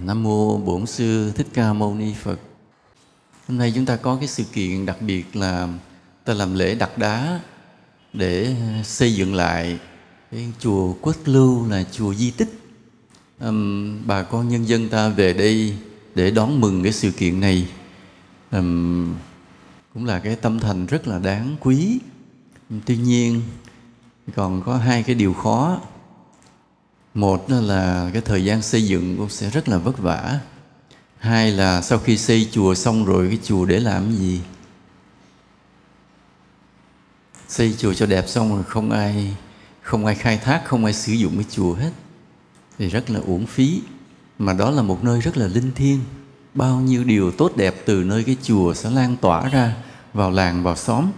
Nam mô Bổn sư Thích Ca Mâu Ni Phật. Hôm nay chúng ta có cái sự kiện đặc biệt là ta làm lễ đặt đá để xây dựng lại cái chùa Quất Lưu là chùa di tích. Um, bà con nhân dân ta về đây để đón mừng cái sự kiện này um, cũng là cái tâm thành rất là đáng quý. Tuy nhiên còn có hai cái điều khó một là cái thời gian xây dựng cũng sẽ rất là vất vả. Hai là sau khi xây chùa xong rồi, cái chùa để làm gì? Xây chùa cho đẹp xong rồi không ai không ai khai thác, không ai sử dụng cái chùa hết. Thì rất là uổng phí. Mà đó là một nơi rất là linh thiêng. Bao nhiêu điều tốt đẹp từ nơi cái chùa sẽ lan tỏa ra vào làng, vào xóm.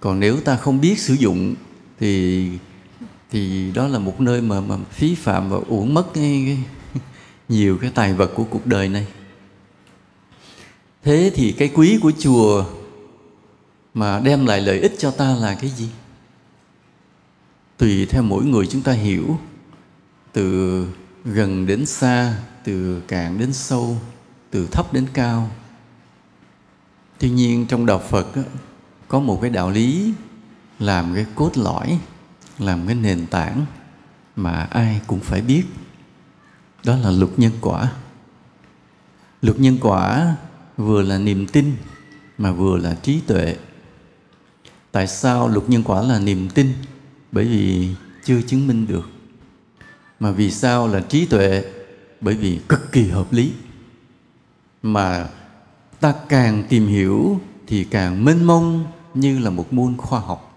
Còn nếu ta không biết sử dụng, thì thì đó là một nơi mà mà phí phạm và uổng mất cái, cái nhiều cái tài vật của cuộc đời này. Thế thì cái quý của chùa mà đem lại lợi ích cho ta là cái gì? Tùy theo mỗi người chúng ta hiểu từ gần đến xa từ cạn đến sâu từ thấp đến cao. Tuy nhiên trong đạo phật có một cái đạo lý làm cái cốt lõi làm cái nền tảng mà ai cũng phải biết. Đó là luật nhân quả. Luật nhân quả vừa là niềm tin mà vừa là trí tuệ. Tại sao luật nhân quả là niềm tin? Bởi vì chưa chứng minh được. Mà vì sao là trí tuệ? Bởi vì cực kỳ hợp lý. Mà ta càng tìm hiểu thì càng mênh mông như là một môn khoa học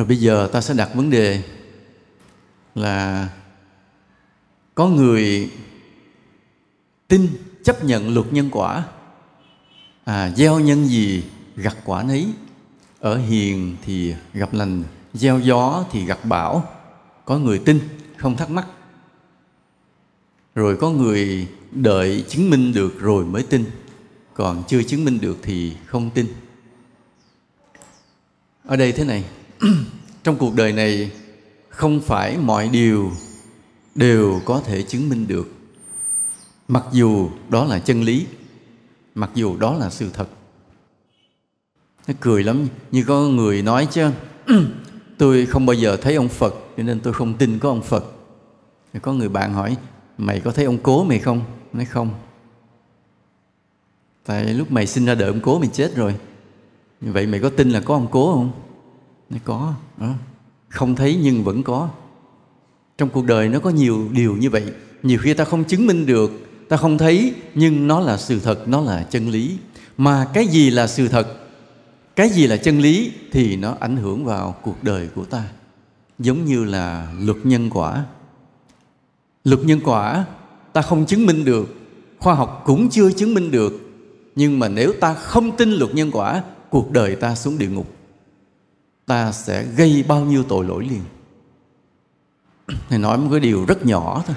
rồi bây giờ ta sẽ đặt vấn đề là có người tin chấp nhận luật nhân quả. À, gieo nhân gì gặt quả nấy. Ở hiền thì gặp lành gieo gió thì gặt bão. Có người tin không thắc mắc. Rồi có người đợi chứng minh được rồi mới tin. Còn chưa chứng minh được thì không tin. Ở đây thế này. trong cuộc đời này, không phải mọi điều đều có thể chứng minh được. Mặc dù đó là chân lý, mặc dù đó là sự thật. Nó cười lắm, như có người nói chứ, tôi không bao giờ thấy ông phật, cho nên tôi không tin có ông phật. Có người bạn hỏi, mày có thấy ông cố mày không? Nói, không. Tại lúc mày sinh ra đời ông cố mày chết rồi. Vậy mày có tin là có ông cố không? Nó có ờ. không thấy nhưng vẫn có. Trong cuộc đời nó có nhiều điều như vậy. Nhiều khi ta không chứng minh được, ta không thấy, nhưng nó là sự thật, nó là chân lý. Mà cái gì là sự thật, cái gì là chân lý thì nó ảnh hưởng vào cuộc đời của ta. Giống như là luật nhân quả. Luật nhân quả, ta không chứng minh được. Khoa học cũng chưa chứng minh được. Nhưng mà nếu ta không tin luật nhân quả, cuộc đời ta xuống địa ngục ta sẽ gây bao nhiêu tội lỗi liền? Thầy nói một cái điều rất nhỏ thôi.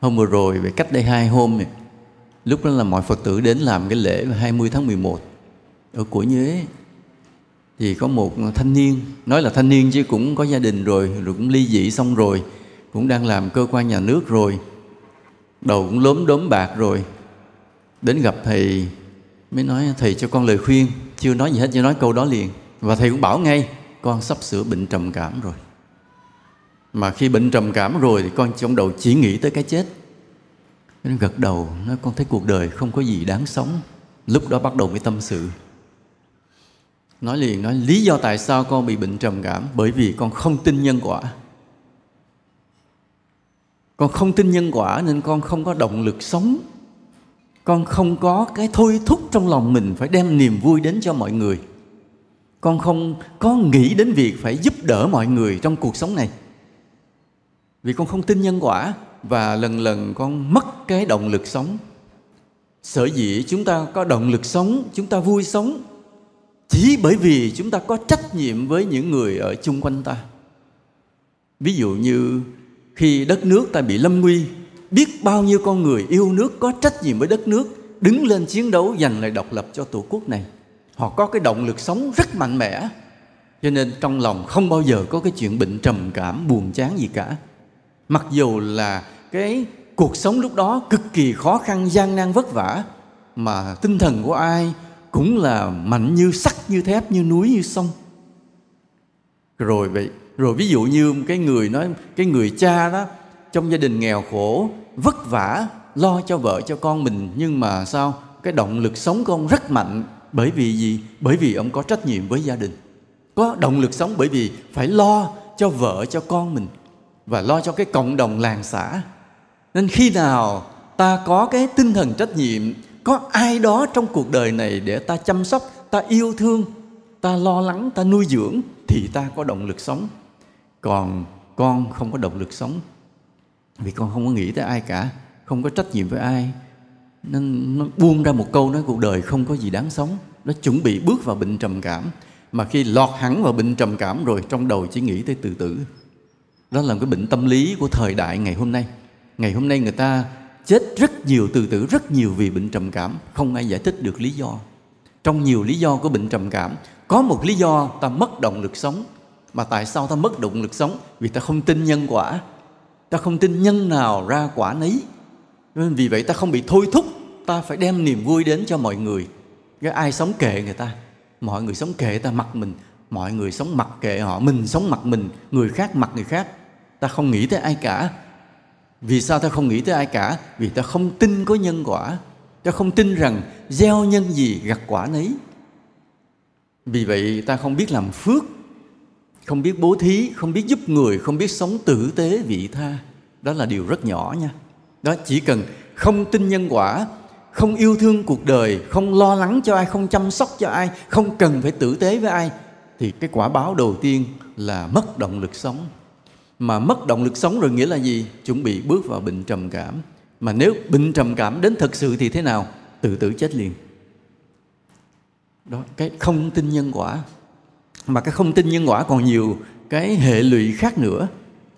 Hôm vừa rồi, về cách đây hai hôm này, Lúc đó là mọi Phật tử đến làm cái lễ 20 tháng 11 Ở Của Nhuế Thì có một thanh niên Nói là thanh niên chứ cũng có gia đình rồi Rồi cũng ly dị xong rồi Cũng đang làm cơ quan nhà nước rồi. Đầu cũng lốm đốm bạc rồi. Đến gặp thầy Mới nói thầy cho con lời khuyên Chưa nói gì hết, chỉ nói câu đó liền. Và thầy cũng bảo ngay, con sắp sửa bệnh trầm cảm rồi. Mà khi bệnh trầm cảm rồi thì con trong đầu chỉ nghĩ tới cái chết. Nó gật đầu nó con thấy cuộc đời không có gì đáng sống. Lúc đó bắt đầu mới tâm sự. Nói liền, nói, lý do tại sao con bị bệnh trầm cảm? Bởi vì con không tin nhân quả. Con không tin nhân quả nên con không có động lực sống. Con không có cái thôi thúc trong lòng mình phải đem niềm vui đến cho mọi người con không có nghĩ đến việc phải giúp đỡ mọi người trong cuộc sống này. Vì con không tin nhân quả và lần lần con mất cái động lực sống. Sở dĩ chúng ta có động lực sống, chúng ta vui sống, chỉ bởi vì chúng ta có trách nhiệm với những người ở chung quanh ta. Ví dụ như khi đất nước ta bị lâm nguy, biết bao nhiêu con người yêu nước có trách nhiệm với đất nước, đứng lên chiến đấu giành lại độc lập cho tổ quốc này họ có cái động lực sống rất mạnh mẽ. Cho nên trong lòng không bao giờ có cái chuyện bệnh trầm cảm, buồn chán gì cả. Mặc dù là cái cuộc sống lúc đó cực kỳ khó khăn, gian nan, vất vả, mà tinh thần của ai cũng là mạnh như sắt, như thép, như núi, như sông. Rồi vậy, rồi ví dụ như cái người nói, cái người cha đó, trong gia đình nghèo khổ, vất vả, lo cho vợ, cho con mình, nhưng mà sao cái động lực sống của ông rất mạnh? Bởi vì gì? Bởi vì ông có trách nhiệm với gia đình. Có động lực sống bởi vì phải lo cho vợ, cho con mình và lo cho cái cộng đồng làng xã. Nên khi nào ta có cái tinh thần trách nhiệm, có ai đó trong cuộc đời này để ta chăm sóc, ta yêu thương, ta lo lắng, ta nuôi dưỡng thì ta có động lực sống. Còn con không có động lực sống. Vì con không có nghĩ tới ai cả, không có trách nhiệm với ai nên nó buông ra một câu nói cuộc đời không có gì đáng sống. Nó chuẩn bị bước vào bệnh trầm cảm. Mà khi lọt hẳn vào bệnh trầm cảm rồi, trong đầu chỉ nghĩ tới tự tử. Đó là cái bệnh tâm lý của thời đại ngày hôm nay. Ngày hôm nay người ta chết rất nhiều tự tử, rất nhiều vì bệnh trầm cảm. Không ai giải thích được lý do. Trong nhiều lý do của bệnh trầm cảm, có một lý do ta mất động lực sống. Mà tại sao ta mất động lực sống? Vì ta không tin nhân quả. Ta không tin nhân nào ra quả nấy nên vì vậy ta không bị thôi thúc. Ta phải đem niềm vui đến cho mọi người. Cái ai sống kệ người ta, mọi người sống kệ ta mặc mình. Mọi người sống mặc kệ họ, mình sống mặc mình. Người khác mặc người khác. Ta không nghĩ tới ai cả. Vì sao ta không nghĩ tới ai cả? Vì ta không tin có nhân quả. Ta không tin rằng gieo nhân gì, gặt quả nấy. Vì vậy ta không biết làm phước, không biết bố thí, không biết giúp người, không biết sống tử tế vị tha. Đó là điều rất nhỏ nha đó, chỉ cần không tin nhân quả, không yêu thương cuộc đời, không lo lắng cho ai, không chăm sóc cho ai, không cần phải tử tế với ai, thì cái quả báo đầu tiên là mất động lực sống. Mà mất động lực sống rồi nghĩa là gì? Chuẩn bị bước vào bệnh trầm cảm. Mà nếu bệnh trầm cảm đến thật sự thì thế nào? Tự tử chết liền. Đó, cái không tin nhân quả. Mà cái không tin nhân quả còn nhiều cái hệ lụy khác nữa.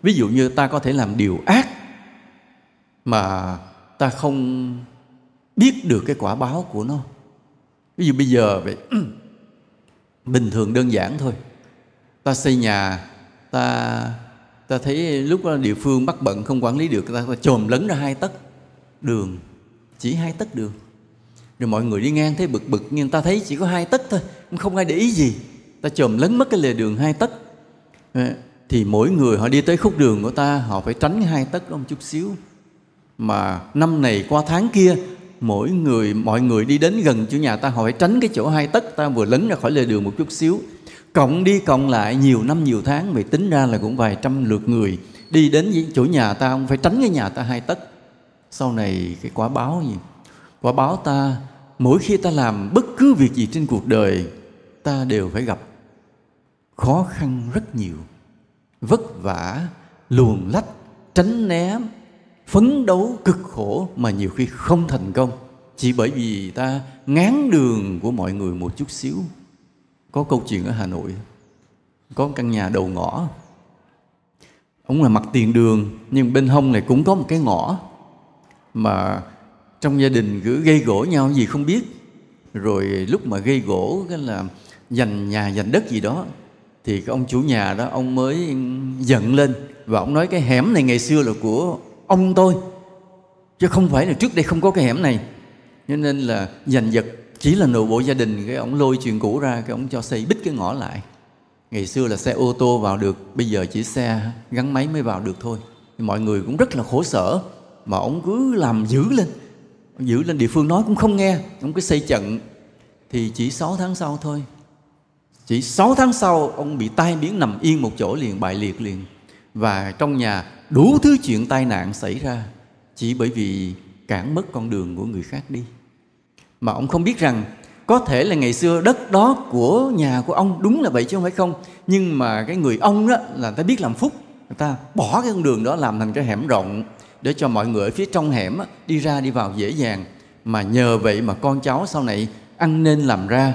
Ví dụ như ta có thể làm điều ác mà ta không biết được cái quả báo của nó. Ví dụ bây giờ vậy bình thường đơn giản thôi. Ta xây nhà ta ta thấy lúc đó địa phương bắt bận không quản lý được ta, ta chồm lấn ra hai tấc đường chỉ hai tấc đường. Rồi mọi người đi ngang thấy bực bực nhưng ta thấy chỉ có hai tấc thôi không ai để ý gì. Ta chồm lấn mất cái lề đường hai tấc. Ờ, thì mỗi người họ đi tới khúc đường của ta họ phải tránh hai tấc đó một chút xíu mà năm này qua tháng kia, mỗi người, mọi người đi đến gần chỗ nhà ta, họ phải tránh cái chỗ hai tấc ta vừa lấn ra khỏi lề đường một chút xíu. Cộng đi cộng lại nhiều năm nhiều tháng mày tính ra là cũng vài trăm lượt người đi đến chỗ nhà ta không phải tránh cái nhà ta hai tấc. Sau này cái quả báo gì? Quả báo ta, mỗi khi ta làm bất cứ việc gì trên cuộc đời, ta đều phải gặp khó khăn rất nhiều, vất vả, luồn lách, tránh né phấn đấu cực khổ mà nhiều khi không thành công. Chỉ bởi vì ta ngán đường của mọi người một chút xíu. Có câu chuyện ở hà nội, có căn nhà đầu ngõ. Ông là mặt tiền đường, nhưng bên hông này cũng có một cái ngõ mà trong gia đình cứ gây gỗ nhau gì không biết. Rồi lúc mà gây gỗ, cái là giành nhà giành đất gì đó, thì cái ông chủ nhà đó, ông mới giận lên và ông nói cái hẻm này ngày xưa là của ông tôi. Chứ không phải là trước đây không có cái hẻm này. Cho nên là giành giật chỉ là nội bộ gia đình, cái ông lôi chuyện cũ ra, cái ông cho xây bít cái ngõ lại. Ngày xưa là xe ô tô vào được, bây giờ chỉ xe gắn máy mới vào được thôi. Mọi người cũng rất là khổ sở, mà ông cứ làm giữ lên. Giữ lên địa phương nói cũng không nghe, ông cứ xây trận. Thì chỉ 6 tháng sau thôi. Chỉ 6 tháng sau, ông bị tai biến nằm yên một chỗ liền, bại liệt liền. Và trong nhà đủ thứ chuyện tai nạn xảy ra chỉ bởi vì cản mất con đường của người khác đi. Mà ông không biết rằng có thể là ngày xưa đất đó của nhà của ông đúng là vậy chứ không phải không. Nhưng mà cái người ông đó là ta biết làm phúc. Người ta bỏ cái con đường đó làm thành cái hẻm rộng để cho mọi người ở phía trong hẻm đi ra đi vào dễ dàng. Mà nhờ vậy mà con cháu sau này ăn nên làm ra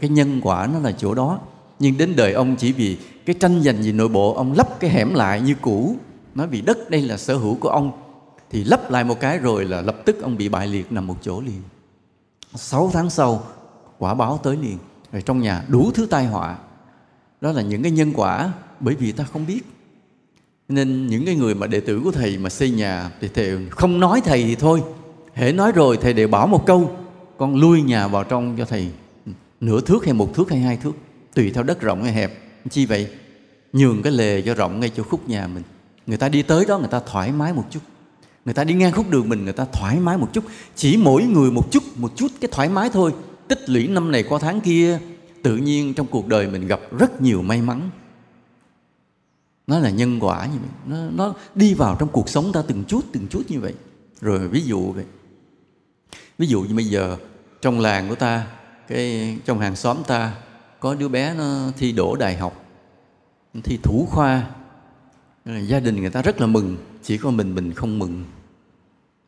cái nhân quả nó là chỗ đó. Nhưng đến đời ông chỉ vì cái tranh giành gì nội bộ, ông lấp cái hẻm lại như cũ nói vì đất đây là sở hữu của ông, thì lấp lại một cái rồi là lập tức ông bị bại liệt nằm một chỗ liền. Sáu tháng sau, quả báo tới liền. Rồi trong nhà đủ thứ tai họa. Đó là những cái nhân quả, bởi vì ta không biết. Nên những cái người mà đệ tử của thầy mà xây nhà, thì thầy không nói thầy thì thôi. Hễ nói rồi thầy đều bảo một câu, con lui nhà vào trong cho thầy nửa thước hay một thước hay hai thước, tùy theo đất rộng hay hẹp. Chi vậy? Nhường cái lề cho rộng ngay chỗ khúc nhà mình người ta đi tới đó người ta thoải mái một chút. Người ta đi ngang khúc đường mình người ta thoải mái một chút. Chỉ mỗi người một chút một chút cái thoải mái thôi. Tích lũy năm này qua tháng kia tự nhiên trong cuộc đời mình gặp rất nhiều may mắn. Nó là nhân quả như vậy. Nó, nó đi vào trong cuộc sống ta từng chút từng chút như vậy. Rồi ví dụ vậy ví dụ như bây giờ trong làng của ta cái trong hàng xóm ta có đứa bé nó thi đỗ đại học thi thủ khoa. Ờ, gia đình người ta rất là mừng, chỉ có mình mình không mừng.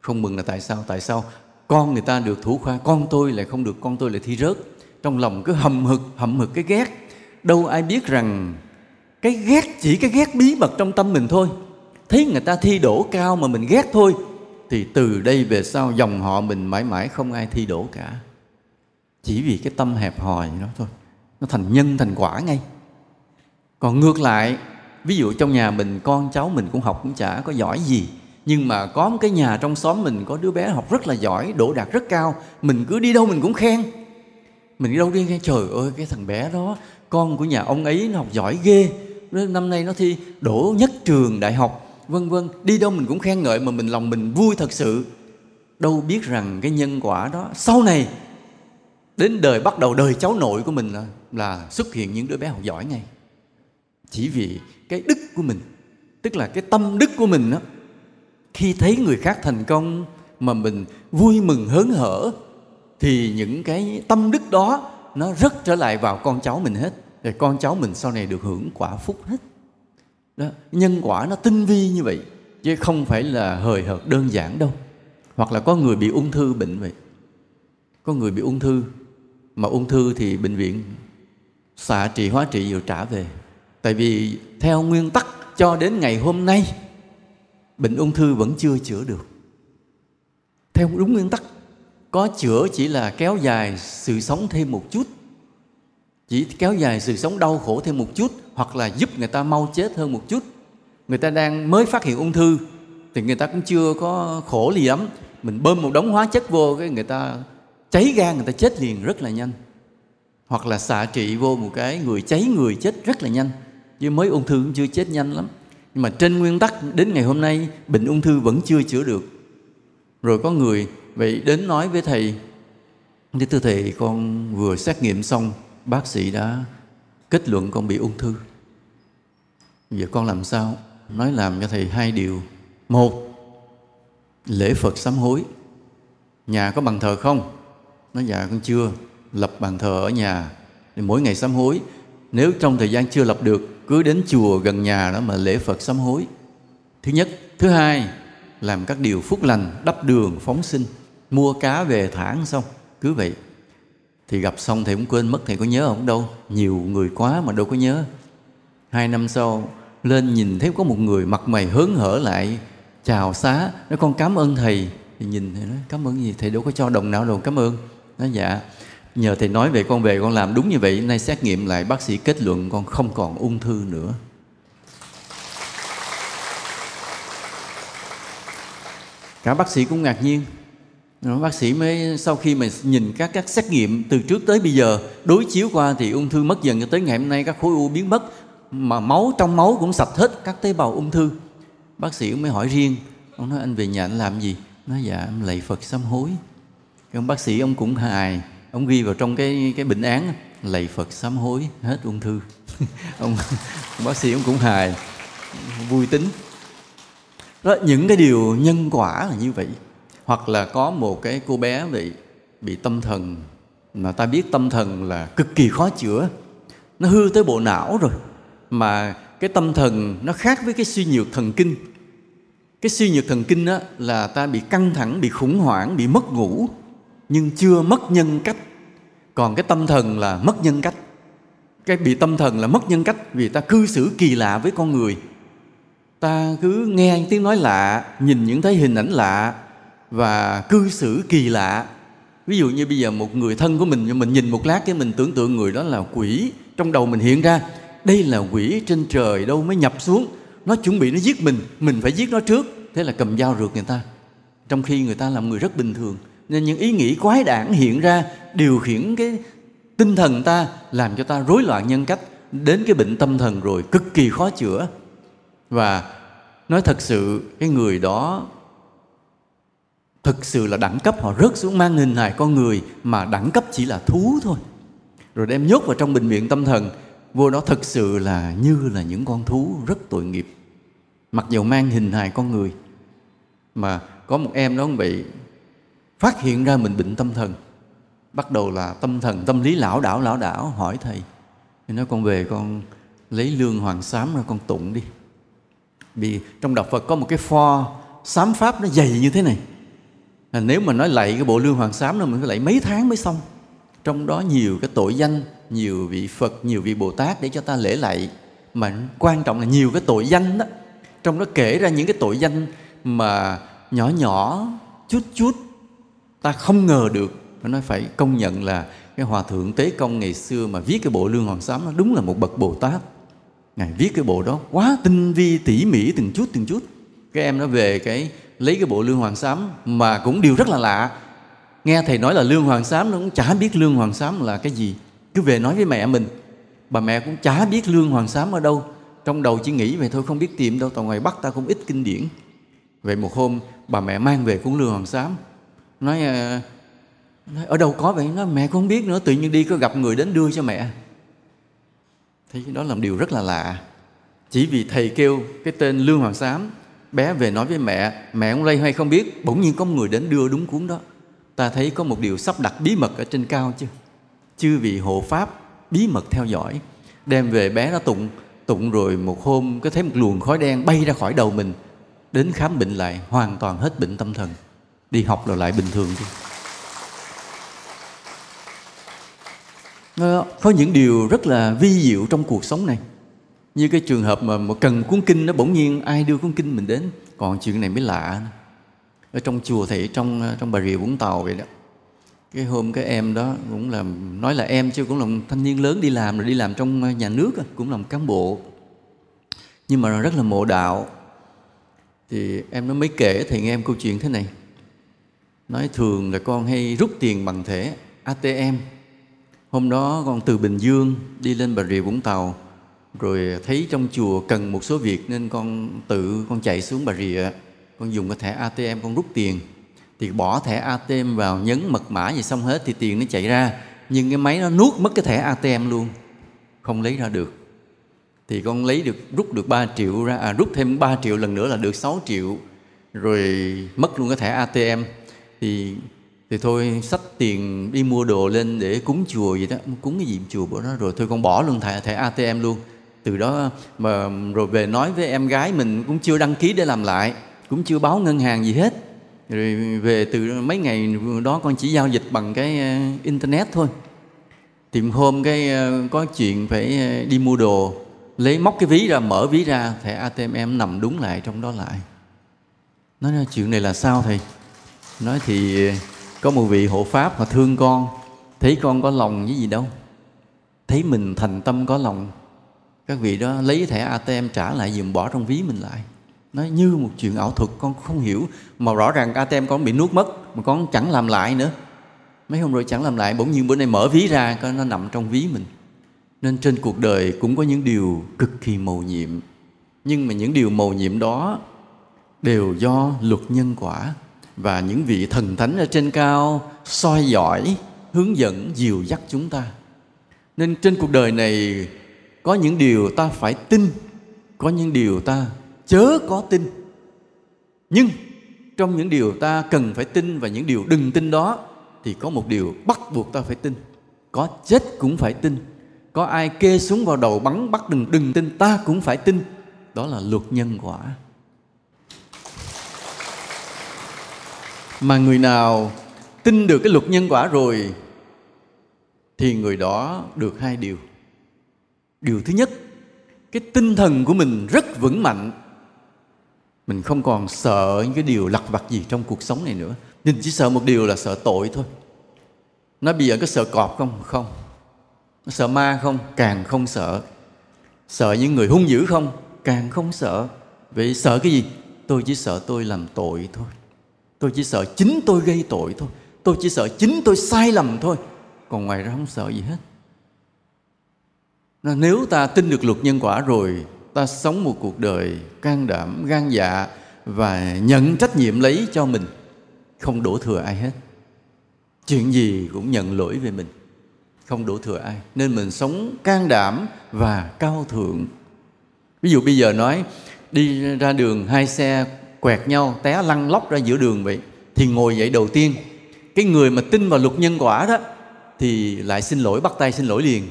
Không mừng là tại sao? Tại sao con người ta được thủ khoa, con tôi lại không được, con tôi lại thi rớt? Trong lòng cứ hầm hực hầm hực cái ghét. Đâu ai biết rằng cái ghét chỉ cái ghét bí mật trong tâm mình thôi. Thấy người ta thi đổ cao mà mình ghét thôi, thì từ đây về sau dòng họ mình mãi mãi không ai thi đổ cả. Chỉ vì cái tâm hẹp hòi đó thôi, nó thành nhân, thành quả ngay. Còn ngược lại ví dụ trong nhà mình con cháu mình cũng học cũng chả có giỏi gì nhưng mà có một cái nhà trong xóm mình có đứa bé học rất là giỏi đỗ đạt rất cao mình cứ đi đâu mình cũng khen. Mình đi đâu đi khen trời ơi cái thằng bé đó con của nhà ông ấy nó học giỏi ghê. Năm nay nó thi đỗ nhất trường đại học vân vân đi đâu mình cũng khen ngợi mà mình lòng mình vui thật sự. Đâu biết rằng cái nhân quả đó sau này đến đời bắt đầu đời cháu nội của mình là, là xuất hiện những đứa bé học giỏi ngay chỉ vì cái đức của mình, tức là cái tâm đức của mình đó khi thấy người khác thành công mà mình vui mừng hớn hở, thì những cái tâm đức đó nó rất trở lại vào con cháu mình hết. Rồi con cháu mình sau này được hưởng quả phúc hết. Đó, nhân quả nó tinh vi như vậy, chứ không phải là hời hợt đơn giản đâu. Hoặc là có người bị ung thư bệnh vậy. Có người bị ung thư, mà ung thư thì bệnh viện xạ trị hóa trị rồi trả về tại vì theo nguyên tắc cho đến ngày hôm nay, bệnh ung thư vẫn chưa chữa được. Theo đúng nguyên tắc, có chữa chỉ là kéo dài sự sống thêm một chút, chỉ kéo dài sự sống đau khổ thêm một chút, hoặc là giúp người ta mau chết hơn một chút. Người ta đang mới phát hiện ung thư, thì người ta cũng chưa có khổ gì lắm. Mình bơm một đống hóa chất vô, cái người ta cháy gan người ta chết liền rất là nhanh. Hoặc là xạ trị vô một cái, người cháy người chết rất là nhanh chứ mới ung thư cũng chưa chết nhanh lắm. Nhưng mà trên nguyên tắc, đến ngày hôm nay, bệnh ung thư vẫn chưa chữa được. Rồi có người vậy đến nói với thầy thì thưa thầy, con vừa xét nghiệm xong, Bác sĩ đã kết luận con bị ung thư. Giờ con làm sao? Nói làm cho thầy hai điều. Một, Lễ Phật sám hối. Nhà có bàn thờ không? Nói dạ con chưa. Lập bàn thờ ở nhà. Thì Mỗi ngày sám hối nếu trong thời gian chưa lập được, Cứ đến chùa gần nhà đó mà lễ Phật sám hối. Thứ nhất. Thứ hai, Làm các điều phúc lành, Đắp đường, phóng sinh, Mua cá về thả xong. Cứ vậy. Thì gặp xong thầy cũng quên mất, thầy có nhớ không? Đâu? Nhiều người quá mà đâu có nhớ. Hai năm sau, lên nhìn thấy có một người mặt mày hớn hở lại, chào xá, nói, con cảm ơn thầy. Thì nhìn thầy nói, cảm ơn gì? Thầy đâu có cho đồng nào đâu, cảm ơn. Nói dạ nhờ thầy nói về con về con làm đúng như vậy, nay xét nghiệm lại bác sĩ kết luận con không còn ung thư nữa. Cả bác sĩ cũng ngạc nhiên. Ờ, bác sĩ mới sau khi mà nhìn các các xét nghiệm từ trước tới bây giờ, đối chiếu qua thì ung thư mất dần cho tới ngày hôm nay các khối u biến mất, mà máu trong máu cũng sạch hết các tế bào ung thư. Bác sĩ mới hỏi riêng, ông nói, anh về nhà anh làm gì? Nói dạ em lạy phật sám hối. Ông bác sĩ ông cũng hài ông ghi vào trong cái cái bệnh án lạy phật sám hối hết ung thư. Ông, ông bác sĩ ông cũng hài vui tính. Đó những cái điều nhân quả là như vậy. Hoặc là có một cái cô bé bị bị tâm thần mà ta biết tâm thần là cực kỳ khó chữa. Nó hư tới bộ não rồi mà cái tâm thần nó khác với cái suy nhược thần kinh. Cái suy nhược thần kinh đó là ta bị căng thẳng bị khủng hoảng bị mất ngủ nhưng chưa mất nhân cách. Còn cái tâm thần là mất nhân cách. Cái bị tâm thần là mất nhân cách vì ta cư xử kỳ lạ với con người. Ta cứ nghe tiếng nói lạ, nhìn những thấy hình ảnh lạ và cư xử kỳ lạ. Ví dụ như bây giờ một người thân của mình mình nhìn một lát cái mình tưởng tượng người đó là quỷ trong đầu mình hiện ra. Đây là quỷ trên trời đâu mới nhập xuống. Nó chuẩn bị nó giết mình mình phải giết nó trước. Thế là cầm dao rượt người ta. Trong khi người ta là người rất bình thường nên những ý nghĩ quái đản hiện ra, điều khiển cái tinh thần ta, làm cho ta rối loạn nhân cách, đến cái bệnh tâm thần rồi cực kỳ khó chữa. Và nói thật sự, cái người đó thực sự là đẳng cấp, họ rớt xuống mang hình hài con người, mà đẳng cấp chỉ là thú thôi. Rồi đem nhốt vào trong bệnh viện tâm thần, vô đó thực sự là như là những con thú rất tội nghiệp. Mặc dù mang hình hài con người, mà có một em đó bị phát hiện ra mình bệnh tâm thần. Bắt đầu là tâm thần tâm lý lão đảo lão đảo hỏi thầy. Thì nói con về con lấy lương hoàng sám ra con tụng đi. Vì trong đạo Phật có một cái pho sám pháp nó dày như thế này. À, nếu mà nói lạy cái bộ lương hoàng sám nó mình phải lạy mấy tháng mới xong. Trong đó nhiều cái tội danh nhiều vị Phật nhiều vị Bồ Tát để cho ta lễ lạy. Mà quan trọng là nhiều cái tội danh đó. Trong đó kể ra những cái tội danh mà nhỏ nhỏ chút chút ta không ngờ được. Nó phải công nhận là cái hòa thượng tế công ngày xưa mà viết cái bộ lương hoàng sám nó đúng là một bậc bồ tát. Ngài viết cái bộ đó quá tinh vi, tỉ mỉ từng chút từng chút. Cái em nó về cái lấy cái bộ lương hoàng sám mà cũng điều rất là lạ. Nghe thầy nói là lương hoàng sám nó cũng chả biết lương hoàng sám là cái gì. Cứ về nói với mẹ mình. Bà mẹ cũng chả biết lương hoàng sám ở đâu. Trong đầu chỉ nghĩ về thôi, không biết tìm đâu. Toàn ngoài bắc ta cũng ít kinh điển. Vậy một hôm bà mẹ mang về cuốn lương hoàng sám nói, ờ, nói ở đâu có vậy? Nó mẹ cũng không biết nữa tự nhiên đi có gặp người đến đưa cho mẹ. Thì đó là một điều rất là lạ. Chỉ vì thầy kêu cái tên lương hoàng sám bé về nói với mẹ mẹ cũng lây hay không biết bỗng nhiên có người đến đưa đúng cuốn đó. Ta thấy có một điều sắp đặt bí mật ở trên cao chứ. Chư vị hộ pháp bí mật theo dõi đem về bé nó tụng. Tụng rồi một hôm có thấy một luồng khói đen bay ra khỏi đầu mình đến khám bệnh lại hoàn toàn hết bệnh tâm thần đi học rồi lại bình thường thôi. Ờ, có những điều rất là vi diệu trong cuộc sống này. Như cái trường hợp mà, mà cần cuốn kinh nó bỗng nhiên ai đưa cuốn kinh mình đến còn chuyện này mới lạ ở trong chùa thì trong ờ, trong bà rịa vũng tàu vậy đó. Cái hôm cái em đó cũng là nói là em chứ cũng là một thanh niên lớn đi làm rồi đi làm trong ờ, nhà nước cũng làm cán bộ. Nhưng mà rất là mộ đạo. Thì em nó mới kể thầy nghe em câu chuyện thế này nói thường là con hay rút tiền bằng thẻ ATM hôm đó con từ Bình Dương đi lên Bà Rịa Vũng Tàu rồi thấy trong chùa cần một số việc nên con tự con chạy xuống Bà Rịa. Con dùng cái thẻ ATM con rút tiền. Thì bỏ thẻ ATM vào nhấn mật mã gì xong hết thì tiền nó chạy ra. Nhưng cái máy nó nuốt mất cái thẻ ATM luôn. Không lấy ra được. Thì con lấy được rút được 3 triệu ra à, rút thêm 3 triệu lần nữa là được 6 triệu. Rồi mất luôn cái thẻ ATM thì thì thôi sách tiền đi mua đồ lên để cúng chùa vậy đó, cúng cái gì chùa bữa đó, rồi thôi con bỏ luôn thẻ thẻ ATM luôn. Từ đó mà, rồi về nói với em gái mình cũng chưa đăng ký để làm lại, cũng chưa báo ngân hàng gì hết. Rồi về từ mấy ngày đó con chỉ giao dịch bằng cái ờ, internet thôi. Thì hôm cái ờ, có chuyện phải ờ, đi mua đồ, lấy móc cái ví ra, mở ví ra, thẻ ATM em nằm đúng lại trong đó lại. Nói chuyện này là sao thầy? Nói thì có một vị hộ pháp họ thương con. Thấy con có lòng với gì đâu. Thấy mình thành tâm có lòng. Các vị đó lấy thẻ ATM trả lại dùm bỏ trong ví mình lại. Nói như một chuyện ảo thuật, con không hiểu. Mà rõ ràng ATM con bị nuốt mất, mà con chẳng làm lại nữa. Mấy hôm rồi chẳng làm lại, bỗng nhiên bữa nay mở ví ra coi nó nằm trong ví mình. Nên trên cuộc đời cũng có những điều cực kỳ mầu nhiệm. Nhưng mà những điều mầu nhiệm đó đều do luật nhân quả và những vị thần thánh ở trên cao soi dõi, hướng dẫn dìu dắt chúng ta. Nên trên cuộc đời này, có những điều ta phải tin, có những điều ta chớ có tin. Nhưng trong những điều ta cần phải tin và những điều đừng tin đó, thì có một điều bắt buộc ta phải tin. Có chết cũng phải tin. Có ai kê súng vào đầu bắn bắt đừng đừng tin, ta cũng phải tin. Đó là luật nhân quả. Mà người nào tin được cái luật nhân quả rồi, thì người đó được hai điều. Điều thứ nhất, cái tinh thần của mình rất vững mạnh. Mình không còn sợ những cái điều lặt vặt gì trong cuộc sống này nữa. Mình chỉ sợ một điều là sợ tội thôi. Nó bây giờ có sợ cọp không? Không. Sợ ma không? Càng không sợ. Sợ những người hung dữ không? Càng không sợ. Vậy sợ cái gì? Tôi chỉ sợ tôi làm tội thôi tôi chỉ sợ chính tôi gây tội thôi. Tôi chỉ sợ chính tôi sai lầm thôi. Còn ngoài ra không sợ gì hết. Nếu ta tin được luật nhân quả rồi, ta sống một cuộc đời can đảm, gan dạ và nhận trách nhiệm lấy cho mình, không đổ thừa ai hết. Chuyện gì cũng nhận lỗi về mình, không đổ thừa ai. Nên mình sống can đảm và cao thượng. Ví dụ bây giờ nói, đi ra đường hai xe quẹt nhau, té lăn lóc ra giữa đường vậy. Thì ngồi dậy đầu tiên, cái người mà tin vào luật nhân quả đó, thì lại xin lỗi, bắt tay xin lỗi liền.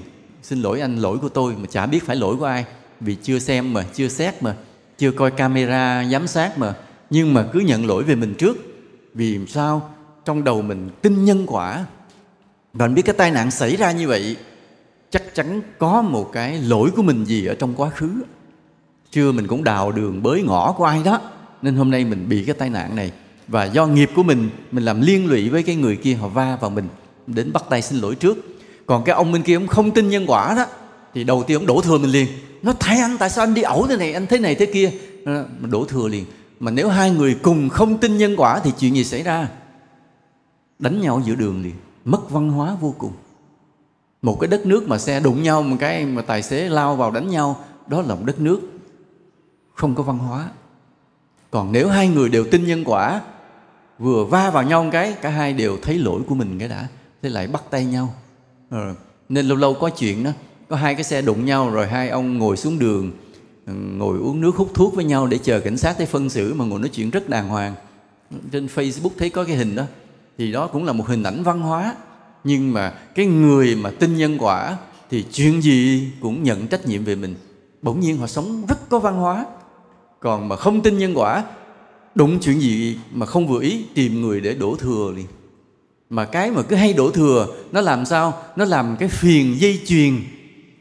Xin lỗi anh, lỗi của tôi, mà chả biết phải lỗi của ai. Vì chưa xem mà, chưa xét mà, chưa coi camera giám sát mà. Nhưng mà cứ nhận lỗi về mình trước. Vì sao? Trong đầu mình tin nhân quả. Và anh biết cái tai nạn xảy ra như vậy, chắc chắn có một cái lỗi của mình gì ở trong quá khứ. Chưa mình cũng đào đường bới ngõ của ai đó nên hôm nay mình bị cái tai nạn này. Và do nghiệp của mình mình làm liên lụy với cái người kia, họ va vào mình, đến bắt tay xin lỗi trước. Còn cái ông bên kia, ông không tin nhân quả đó, thì đầu tiên ông đổ thừa mình liền. Nó, thay anh, tại sao anh đi ẩu thế này, anh thế này thế kia? Mình đổ thừa liền. Mà nếu hai người cùng không tin nhân quả thì chuyện gì xảy ra? Đánh nhau giữa đường liền, mất văn hóa vô cùng. Một cái đất nước mà xe đụng nhau, một cái mà tài xế lao vào đánh nhau, đó là một đất nước không có văn hóa còn nếu hai người đều tin nhân quả, vừa va vào nhau một cái, cả hai đều thấy lỗi của mình cái đã, thế lại bắt tay nhau. Ừ. nên lâu lâu có chuyện đó, có hai cái xe đụng nhau rồi hai ông ngồi xuống đường ừ, ngồi uống nước hút thuốc với nhau để chờ cảnh sát tới phân xử mà ngồi nói chuyện rất đàng hoàng. Trên facebook thấy có cái hình đó, thì đó cũng là một hình ảnh văn hóa. Nhưng mà cái người mà tin nhân quả thì chuyện gì cũng nhận trách nhiệm về mình. Bỗng nhiên họ sống rất có văn hóa còn mà không tin nhân quả, đụng chuyện gì mà không vừa ý, tìm người để đổ thừa liền. Mà cái mà cứ hay đổ thừa, nó làm sao? Nó làm cái phiền dây chuyền.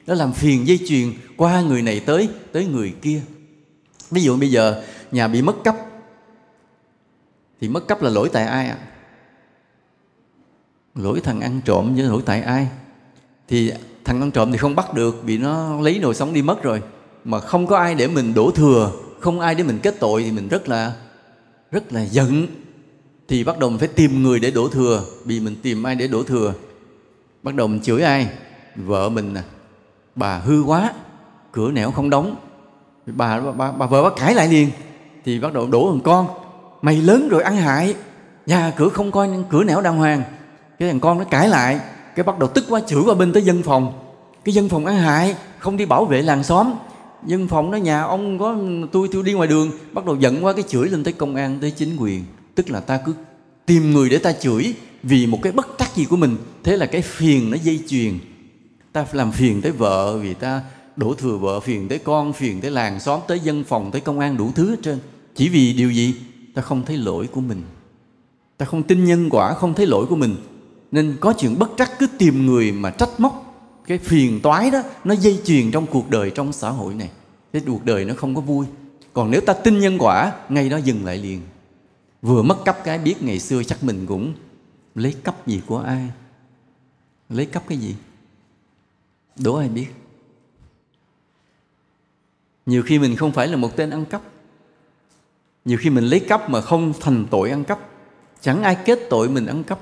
Nó làm phiền dây chuyền qua người này tới tới người kia. Ví dụ bây giờ, nhà bị mất cấp. Thì mất cấp là lỗi tại ai ạ? À? lỗi thằng ăn trộm với lỗi tại ai? Thì thằng ăn trộm thì không bắt được vì nó lấy nồi sống đi mất rồi. Mà không có ai để mình đổ thừa không ai để mình kết tội thì mình rất là rất là giận. Thì bắt đầu mình phải tìm người để đổ thừa vì mình tìm ai để đổ thừa. Bắt đầu mình chửi ai? Vợ mình nè. Bà hư quá cửa nẻo không đóng. Bà bà, bà vợ bắt cãi lại liền. Thì bắt đầu đổ thằng con. Mày lớn rồi ăn hại. Nhà cửa không coi cửa nẻo đàng hoàng. Cái thằng con nó cãi lại. Cái bắt đầu tức quá chửi qua bên tới dân phòng. Cái dân phòng ăn hại không đi bảo vệ làng xóm dân phòng đó nhà ông có, tôi tôi đi ngoài đường, bắt đầu giận quá, cái chửi lên tới công an, tới chính quyền. Tức là ta cứ tìm người để ta chửi vì một cái bất trắc gì của mình. Thế là cái phiền nó dây chuyền. Ta phải làm phiền tới vợ vì ta đổ thừa vợ, phiền tới con, phiền tới làng xóm, tới dân phòng, tới công an đủ thứ hết trơn. Chỉ vì điều gì? Ta không thấy lỗi của mình. Ta không tin nhân quả, không thấy lỗi của mình. Nên có chuyện bất trắc cứ tìm người mà trách móc cái phiền toái đó, nó dây chuyền trong cuộc đời, trong xã hội này. Cái cuộc đời nó không có vui. Còn nếu ta tin nhân quả, ngay đó dừng lại liền. Vừa mất cấp cái biết ngày xưa chắc mình cũng lấy cấp gì của ai? Lấy cấp cái gì? Đố ai biết? Nhiều khi mình không phải là một tên ăn cắp. Nhiều khi mình lấy cấp mà không thành tội ăn cắp. Chẳng ai kết tội mình ăn cắp.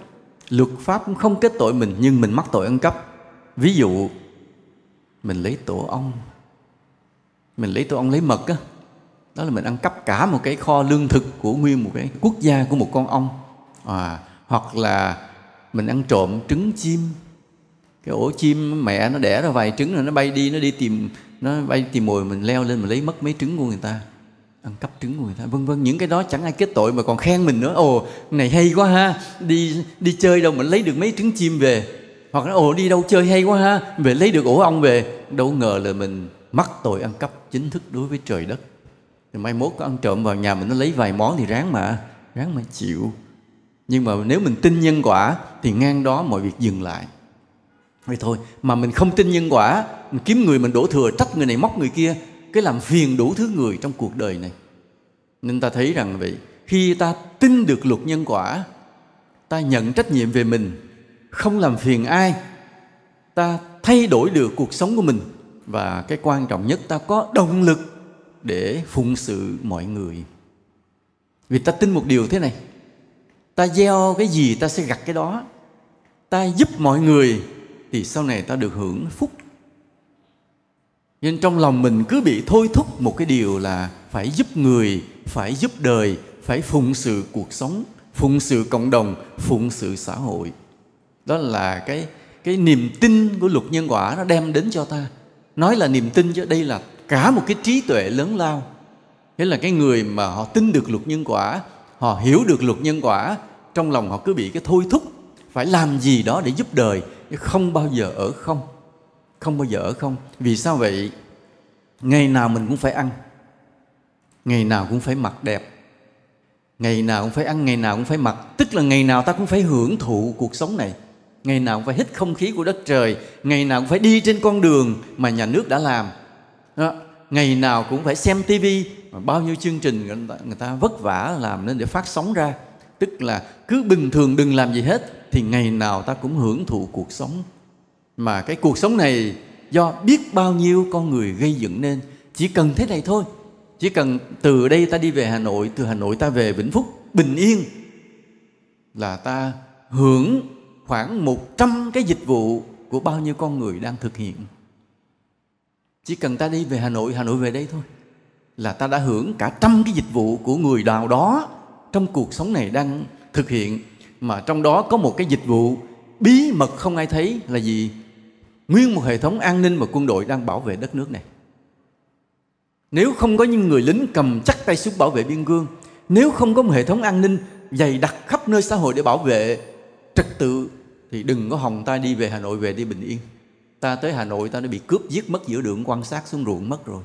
Luật pháp cũng không kết tội mình, nhưng mình mắc tội ăn cắp ví dụ mình lấy tổ ong. Mình lấy tổ ong lấy mật á. Đó là mình ăn cắp cả một cái kho lương thực của nguyên một cái quốc gia của một con ong. À, hoặc là mình ăn trộm trứng chim. Cái ổ chim mẹ nó đẻ ra vài trứng rồi nó bay đi nó đi tìm nó bay tìm mồi mình leo lên mình lấy mất mấy trứng của người ta. Ăn cắp trứng của người ta vân vân. Những cái đó chẳng ai kết tội mà còn khen mình nữa. Ồ này hay quá ha. Đi đi chơi đâu mình lấy được mấy trứng chim về hoặc là, ồ, đi đâu chơi hay quá ha, về lấy được ổ ong về. Đâu ngờ là mình mắc tội ăn cắp chính thức đối với trời đất. Thì mai mốt có ăn trộm vào nhà mình nó lấy vài món thì ráng mà ráng mà chịu. Nhưng mà nếu mình tin nhân quả thì ngang đó mọi việc dừng lại. Vậy thôi, mà mình không tin nhân quả, mình kiếm người mình đổ thừa, trách người này móc người kia, cái làm phiền đủ thứ người trong cuộc đời này. Nên ta thấy rằng vậy, khi ta tin được luật nhân quả, ta nhận trách nhiệm về mình không làm phiền ai, ta thay đổi được cuộc sống của mình. Và cái quan trọng nhất, ta có động lực để phụng sự mọi người. Vì ta tin một điều thế này, ta gieo cái gì ta sẽ gặt cái đó. Ta giúp mọi người thì sau này ta được hưởng phúc. Nên trong lòng mình cứ bị thôi thúc một cái điều là phải giúp người, phải giúp đời, phải phụng sự cuộc sống, phụng sự cộng đồng, phụng sự xã hội đó là cái cái niềm tin của luật nhân quả nó đem đến cho ta. Nói là niềm tin chứ, đây là cả một cái trí tuệ lớn lao. Thế là cái người mà họ tin được luật nhân quả, họ hiểu được luật nhân quả, trong lòng họ cứ bị cái thôi thúc. Phải làm gì đó để giúp đời, chứ không bao giờ ở không. Không bao giờ ở không. Vì sao vậy? Ngày nào mình cũng phải ăn. Ngày nào cũng phải mặc đẹp. Ngày nào cũng phải ăn, ngày nào cũng phải mặc. Tức là ngày nào ta cũng phải hưởng thụ cuộc sống này ngày nào cũng phải hít không khí của đất trời ngày nào cũng phải đi trên con đường mà nhà nước đã làm. Đó. ngày nào cũng phải xem tivi bao nhiêu chương trình người ta, người ta vất vả làm nên để phát sóng ra. Tức là cứ bình thường đừng làm gì hết thì ngày nào ta cũng hưởng thụ cuộc sống. Mà cái cuộc sống này do biết bao nhiêu con người gây dựng nên. Chỉ cần thế này thôi. Chỉ cần từ đây ta đi về Hà Nội từ Hà Nội ta về Vĩnh Phúc bình yên là ta hưởng khoảng 100 cái dịch vụ của bao nhiêu con người đang thực hiện. Chỉ cần ta đi về Hà Nội Hà Nội về đây thôi, là ta đã hưởng cả trăm cái dịch vụ của người nào đó trong cuộc sống này đang thực hiện. Mà trong đó có một cái dịch vụ bí mật không ai thấy là gì? Nguyên một hệ thống an ninh và quân đội đang bảo vệ đất nước này. Nếu không có những người lính cầm chắc tay súng bảo vệ biên cương, nếu không có một hệ thống an ninh dày đặc khắp nơi xã hội để bảo vệ trật tự, thì đừng có hòng ta đi về Hà Nội, về đi bình yên. Ta tới Hà Nội, ta đã bị cướp giết mất giữa đường, quan sát xuống ruộng mất rồi.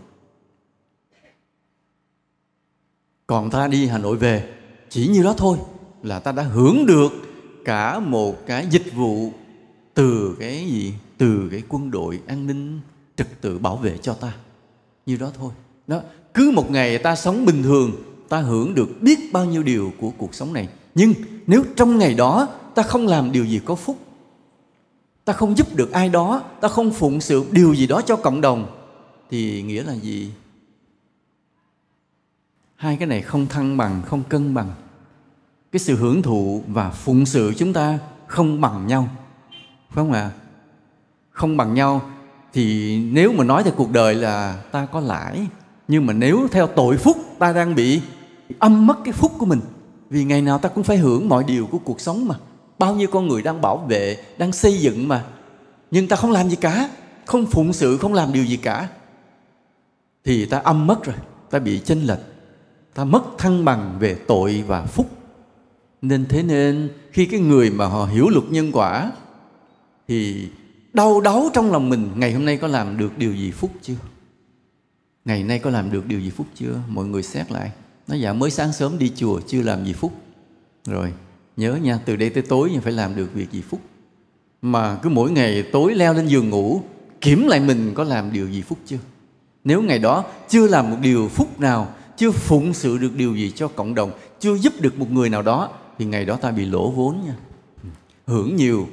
Còn ta đi Hà Nội về, chỉ như đó thôi là ta đã hưởng được cả một cái dịch vụ từ cái gì? Từ cái quân đội an ninh trật tự bảo vệ cho ta. Như đó thôi. Đó, cứ một ngày ta sống bình thường, ta hưởng được biết bao nhiêu điều của cuộc sống này nhưng nếu trong ngày đó ta không làm điều gì có phúc, ta không giúp được ai đó, ta không phụng sự điều gì đó cho cộng đồng, thì nghĩa là gì hai cái này không thăng bằng, không cân bằng cái sự hưởng thụ và phụng sự chúng ta không bằng nhau, phải không ạ à? không bằng nhau thì nếu mà nói theo cuộc đời là ta có lãi, nhưng mà nếu theo tội phúc ta đang bị âm mất cái phúc của mình vì ngày nào ta cũng phải hưởng mọi điều của cuộc sống mà. Bao nhiêu con người đang bảo vệ, đang xây dựng mà. Nhưng ta không làm gì cả. Không phụng sự, không làm điều gì cả. Thì ta âm mất rồi. Ta bị chênh lệch. Ta mất thăng bằng về tội và phúc. Nên thế nên, khi cái người mà họ hiểu luật nhân quả, thì đau đớn trong lòng mình, ngày hôm nay có làm được điều gì phúc chưa? Ngày nay có làm được điều gì phúc chưa? Mọi người xét lại nó dạ mới sáng sớm đi chùa chưa làm gì phúc. Rồi nhớ nha từ đây tới tối phải làm được việc gì phúc. Mà cứ mỗi ngày tối leo lên giường ngủ kiểm lại mình có làm điều gì phúc chưa? Nếu ngày đó chưa làm một điều phúc nào chưa phụng sự được điều gì cho cộng đồng chưa giúp được một người nào đó thì ngày đó ta bị lỗ vốn nha. Hưởng nhiều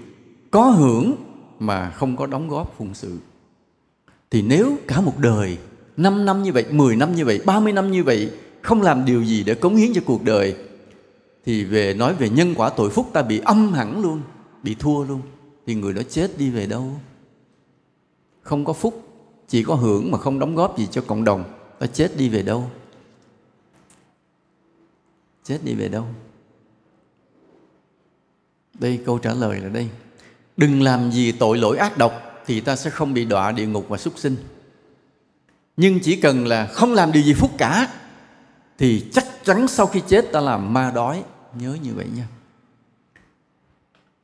có hưởng mà không có đóng góp phụng sự. Thì nếu cả một đời 5 năm như vậy, 10 năm như vậy, 30 năm như vậy không làm điều gì để cống hiến cho cuộc đời thì về nói về nhân quả tội phúc ta bị âm hẳn luôn, bị thua luôn thì người đó chết đi về đâu? Không có phúc, chỉ có hưởng mà không đóng góp gì cho cộng đồng, ta chết đi về đâu? Chết đi về đâu? Đây câu trả lời là đây. Đừng làm gì tội lỗi ác độc thì ta sẽ không bị đọa địa ngục và súc sinh nhưng chỉ cần là không làm điều gì phúc cả thì chắc chắn sau khi chết ta làm ma đói. Nhớ như vậy nha.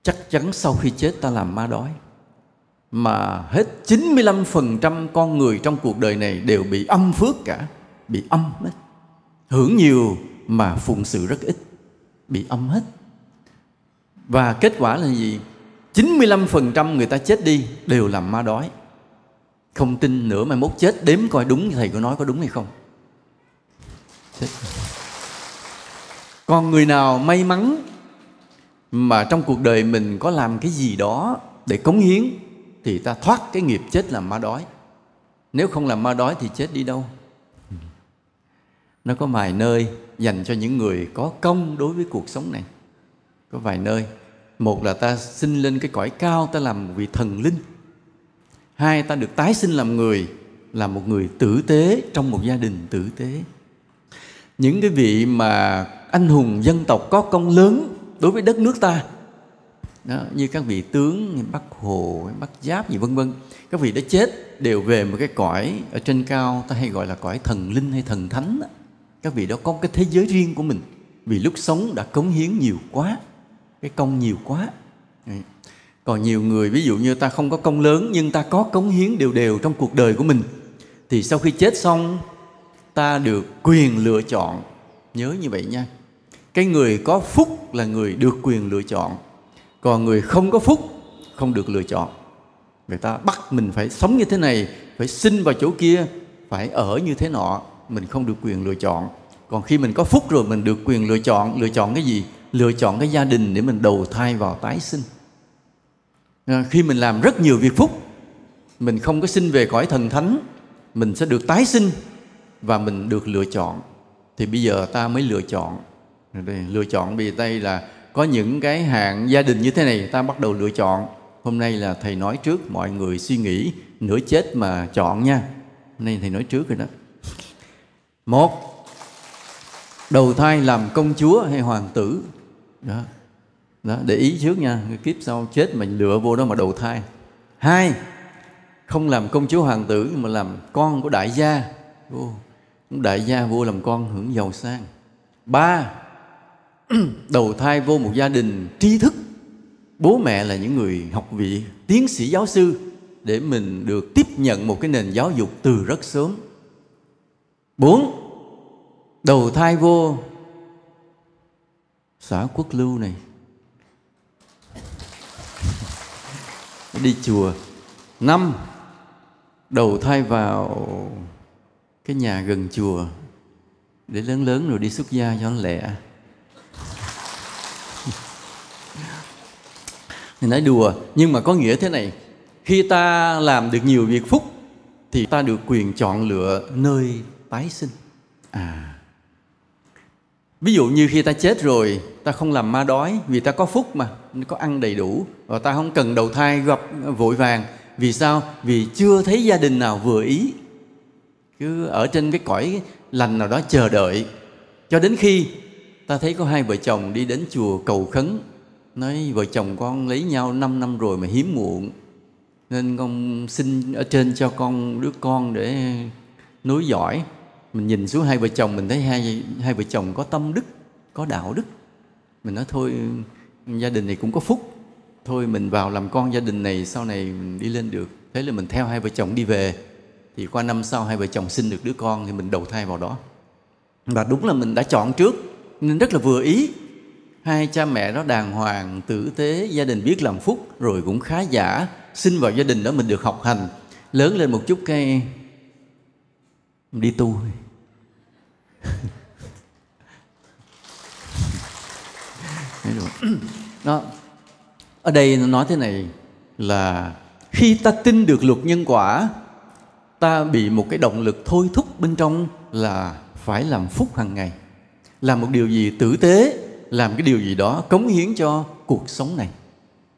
Chắc chắn sau khi chết ta làm ma đói. Mà hết 95% con người trong cuộc đời này đều bị âm phước cả, bị âm hết. Hưởng nhiều mà phụng sự rất ít, bị âm hết. Và kết quả là gì? 95% người ta chết đi đều làm ma đói. Không tin nữa mai mốt chết đếm coi đúng thầy có nói có đúng hay không thích còn người nào may mắn mà trong cuộc đời mình có làm cái gì đó để cống hiến thì ta thoát cái nghiệp chết làm ma đói. Nếu không làm ma đói thì chết đi đâu. Nó có vài nơi dành cho những người có công đối với cuộc sống này. Có vài nơi. Một là ta sinh lên cái cõi cao, ta làm một vị thần linh. Hai, ta được tái sinh làm người, là một người tử tế trong một gia đình tử tế những cái vị mà anh hùng dân tộc có công lớn đối với đất nước ta. Đó, như các vị tướng như bắc hồ bắc giáp gì vân vân. Các vị đã chết đều về một cái cõi ở trên cao ta hay gọi là cõi thần linh hay thần thánh đó. các vị đó có cái thế giới riêng của mình. Vì lúc sống đã cống hiến nhiều quá cái công nhiều quá. Còn nhiều người ví dụ như ta không có công lớn nhưng ta có cống hiến đều đều trong cuộc đời của mình thì sau khi chết xong ta được quyền lựa chọn. Nhớ như vậy nha. Cái người có phúc là người được quyền lựa chọn. Còn người không có phúc không được lựa chọn. Người ta bắt mình phải sống như thế này phải sinh vào chỗ kia phải ở như thế nọ mình không được quyền lựa chọn. Còn khi mình có phúc rồi mình được quyền lựa chọn. Lựa chọn cái gì? Lựa chọn cái gia đình để mình đầu thai vào tái sinh. À, khi mình làm rất nhiều việc phúc mình không có sinh về cõi thần thánh mình sẽ được tái sinh và mình được lựa chọn. Thì bây giờ ta mới lựa chọn. Lựa chọn vì đây là có những cái hạng gia đình như thế này, ta bắt đầu lựa chọn. Hôm nay là thầy nói trước, mọi người suy nghĩ nửa chết mà chọn nha. Hôm nay thầy nói trước rồi đó. Một, đầu thai làm công chúa hay hoàng tử? Đó. Đó, để ý trước nha kiếp sau chết mình lựa vô đó mà đầu thai. Hai, không làm công chúa hoàng tử mà làm con của đại gia. Vô đại gia vua làm con hưởng giàu sang. Ba, đầu thai vô một gia đình tri thức. Bố mẹ là những người học vị tiến sĩ giáo sư để mình được tiếp nhận một cái nền giáo dục từ rất sớm. Bốn, đầu thai vô xã quốc lưu này. Đi chùa. Năm, đầu thai vào cái nhà gần chùa, để lớn lớn rồi đi xuất gia cho nó lẹ. Thì nói đùa, nhưng mà có nghĩa thế này, khi ta làm được nhiều việc phúc, thì ta được quyền chọn lựa nơi tái sinh. À. Ví dụ như khi ta chết rồi, ta không làm ma đói vì ta có phúc mà, có ăn đầy đủ, và ta không cần đầu thai, gặp vội vàng. Vì sao? Vì chưa thấy gia đình nào vừa ý cứ ở trên cái cõi lành nào đó chờ đợi. Cho đến khi ta thấy có hai vợ chồng đi đến chùa cầu khấn, nói vợ chồng con lấy nhau 5 năm rồi mà hiếm muộn, nên con xin ở trên cho con đứa con để nối dõi. Mình nhìn xuống hai vợ chồng, mình thấy hai hai vợ chồng có tâm đức, có đạo đức. Mình nói thôi, gia đình này cũng có phúc. Thôi, mình vào làm con gia đình này, sau này mình đi lên được. Thế là mình theo hai vợ chồng đi về thì qua năm sau hai vợ chồng sinh được đứa con thì mình đầu thai vào đó. Và đúng là mình đã chọn trước, nên rất là vừa ý. Hai cha mẹ đó đàng hoàng, tử tế, gia đình biết làm phúc, rồi cũng khá giả, sinh vào gia đình đó mình được học hành. Lớn lên một chút cái đi tu. Đó. Ở đây nó nói thế này là khi ta tin được luật nhân quả ta bị một cái động lực thôi thúc bên trong là phải làm phúc hàng ngày. Làm một điều gì tử tế, làm cái điều gì đó cống hiến cho cuộc sống này.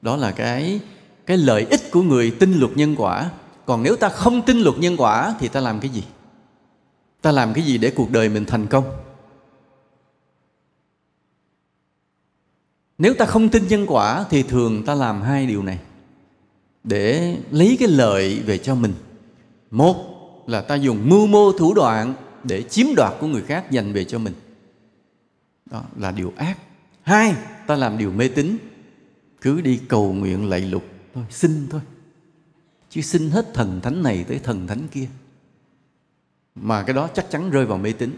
Đó là cái cái lợi ích của người tin luật nhân quả. Còn nếu ta không tin luật nhân quả thì ta làm cái gì? Ta làm cái gì để cuộc đời mình thành công? Nếu ta không tin nhân quả thì thường ta làm hai điều này. Để lấy cái lợi về cho mình một là ta dùng mưu mô thủ đoạn để chiếm đoạt của người khác dành về cho mình. Đó là điều ác. Hai, ta làm điều mê tín. Cứ đi cầu nguyện lạy lục thôi, xin thôi. Chứ xin hết thần thánh này tới thần thánh kia. Mà cái đó chắc chắn rơi vào mê tín.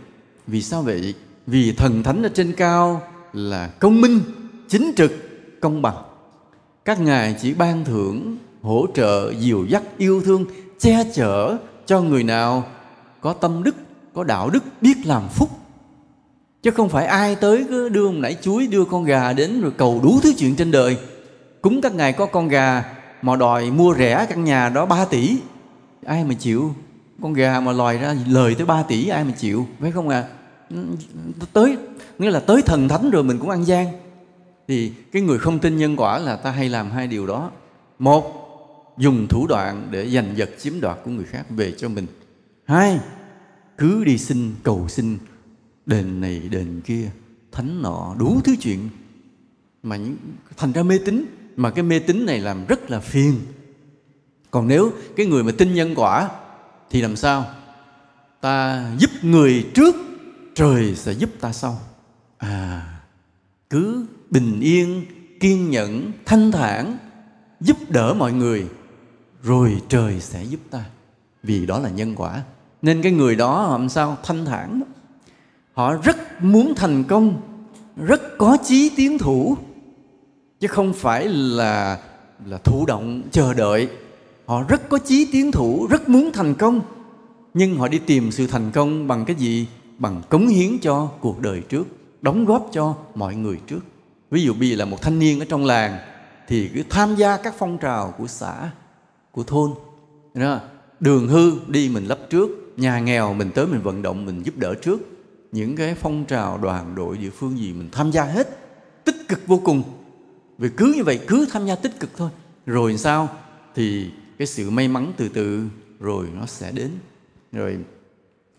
Vì sao vậy? Vì thần thánh ở trên cao là công minh, chính trực, công bằng. Các ngài chỉ ban thưởng, hỗ trợ, dìu dắt, yêu thương che chở cho người nào có tâm đức, có đạo đức, biết làm phúc. Chứ không phải ai tới cứ đưa một nãy chuối, đưa con gà đến rồi cầu đủ thứ chuyện trên đời. Cúng các ngài có con gà mà đòi mua rẻ căn nhà đó 3 tỷ. Ai mà chịu? Con gà mà lòi ra lời tới 3 tỷ, ai mà chịu? Phải không à tới, nghĩa là tới thần thánh rồi mình cũng ăn gian. Thì cái người không tin nhân quả là ta hay làm hai điều đó. Một dùng thủ đoạn để giành giật chiếm đoạt của người khác về cho mình. Hai, cứ đi xin cầu xin đền này đền kia, thánh nọ đủ thứ chuyện. Mà thành ra mê tín, mà cái mê tín này làm rất là phiền. Còn nếu cái người mà tin nhân quả thì làm sao? Ta giúp người trước, trời sẽ giúp ta sau. À cứ bình yên, kiên nhẫn, thanh thản, giúp đỡ mọi người rồi trời sẽ giúp ta. Vì đó là nhân quả. Nên cái người đó làm sao? Thanh thản. Họ rất muốn thành công, rất có chí tiến thủ. Chứ không phải là là thụ động, chờ đợi. Họ rất có chí tiến thủ, rất muốn thành công. Nhưng họ đi tìm sự thành công bằng cái gì? Bằng cống hiến cho cuộc đời trước, đóng góp cho mọi người trước. Ví dụ bây giờ là một thanh niên ở trong làng, thì cứ tham gia các phong trào của xã của thôn. Đó. đường hư đi mình lấp trước, nhà nghèo mình tới mình vận động, mình giúp đỡ trước. Những cái phong trào đoàn đội địa phương gì mình tham gia hết, tích cực vô cùng. Vì cứ như vậy, cứ tham gia tích cực thôi. Rồi sao? Thì cái sự may mắn từ từ, rồi nó sẽ đến. Rồi,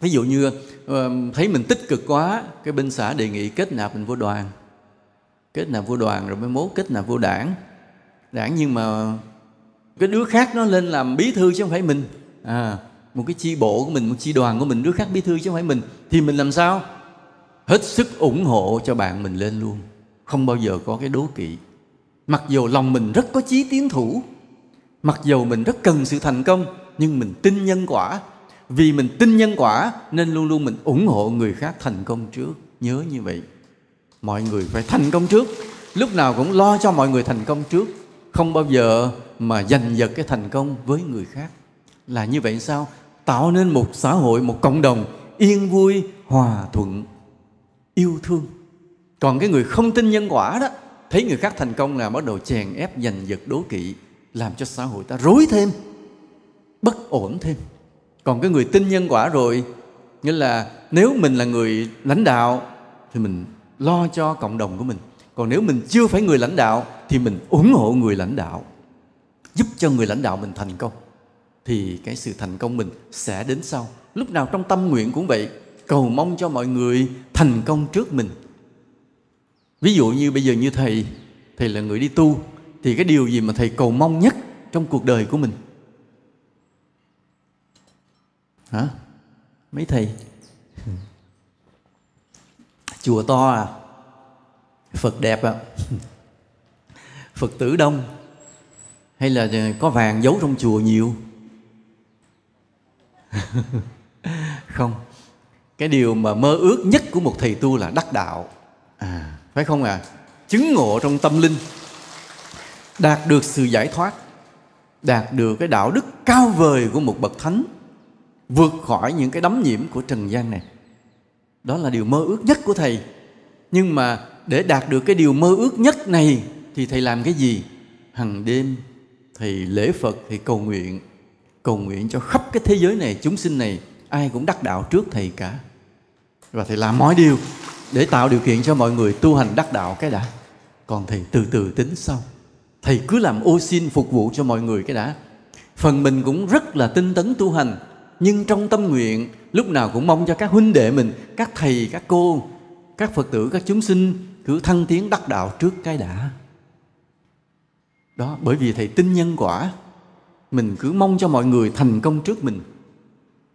ví dụ như ờ, thấy mình tích cực quá, cái bên xã đề nghị kết nạp mình vô đoàn. Kết nạp vô đoàn rồi mới mốt kết nạp vô đảng. Đảng nhưng mà cái đứa khác nó lên làm bí thư chứ không phải mình. À một cái chi bộ của mình, một chi đoàn của mình, đứa khác bí thư chứ không phải mình. Thì mình làm sao? Hết sức ủng hộ cho bạn mình lên luôn. Không bao giờ có cái đố kỵ. Mặc dù lòng mình rất có chí tiến thủ, mặc dù mình rất cần sự thành công, nhưng mình tin nhân quả. Vì mình tin nhân quả, nên luôn luôn mình ủng hộ người khác thành công trước. Nhớ như vậy. Mọi người phải thành công trước. Lúc nào cũng lo cho mọi người thành công trước không bao giờ mà giành giật cái thành công với người khác. Là như vậy sao? Tạo nên một xã hội, một cộng đồng yên vui, hòa thuận, yêu thương. Còn cái người không tin nhân quả đó, thấy người khác thành công là bắt đầu chèn ép, giành giật, đố kỵ, làm cho xã hội ta rối thêm, bất ổn thêm. Còn cái người tin nhân quả rồi, nghĩa là nếu mình là người lãnh đạo thì mình lo cho cộng đồng của mình còn nếu mình chưa phải người lãnh đạo, thì mình ủng hộ người lãnh đạo, giúp cho người lãnh đạo mình thành công, thì cái sự thành công mình sẽ đến sau. Lúc nào trong tâm nguyện cũng vậy, cầu mong cho mọi người thành công trước mình. Ví dụ như bây giờ như thầy thầy là người đi tu, thì cái điều gì mà thầy cầu mong nhất trong cuộc đời của mình? Hả? Mấy thầy? Chùa to à? Phật đẹp à phật tử đông. Hay là có vàng giấu trong chùa nhiều? Không. Cái điều mà mơ ước nhất của một thầy tu là đắc đạo. À phải không à chứng ngộ trong tâm linh. Đạt được sự giải thoát. Đạt được cái đạo đức cao vời của một bậc thánh. Vượt khỏi những cái đấm nhiễm của trần gian này. Đó là điều mơ ước nhất của thầy. Nhưng mà để đạt được cái điều mơ ước nhất này, thì thầy làm cái gì? Hằng đêm, thầy lễ phật thì cầu nguyện. Cầu nguyện cho khắp cái thế giới này, chúng sinh này, ai cũng đắc đạo trước thầy cả. Và thầy làm mọi điều để tạo điều kiện cho mọi người tu hành đắc đạo cái đã. Còn thầy từ từ tính sau. Thầy cứ làm ô xin phục vụ cho mọi người cái đã. Phần mình cũng rất là tinh tấn tu hành, nhưng trong tâm nguyện, lúc nào cũng mong cho các huynh đệ mình, các thầy, các cô, các phật tử, các chúng sinh cứ thăng tiến đắc đạo trước cái đã. Đó, bởi vì thầy tin nhân quả, mình cứ mong cho mọi người thành công trước mình.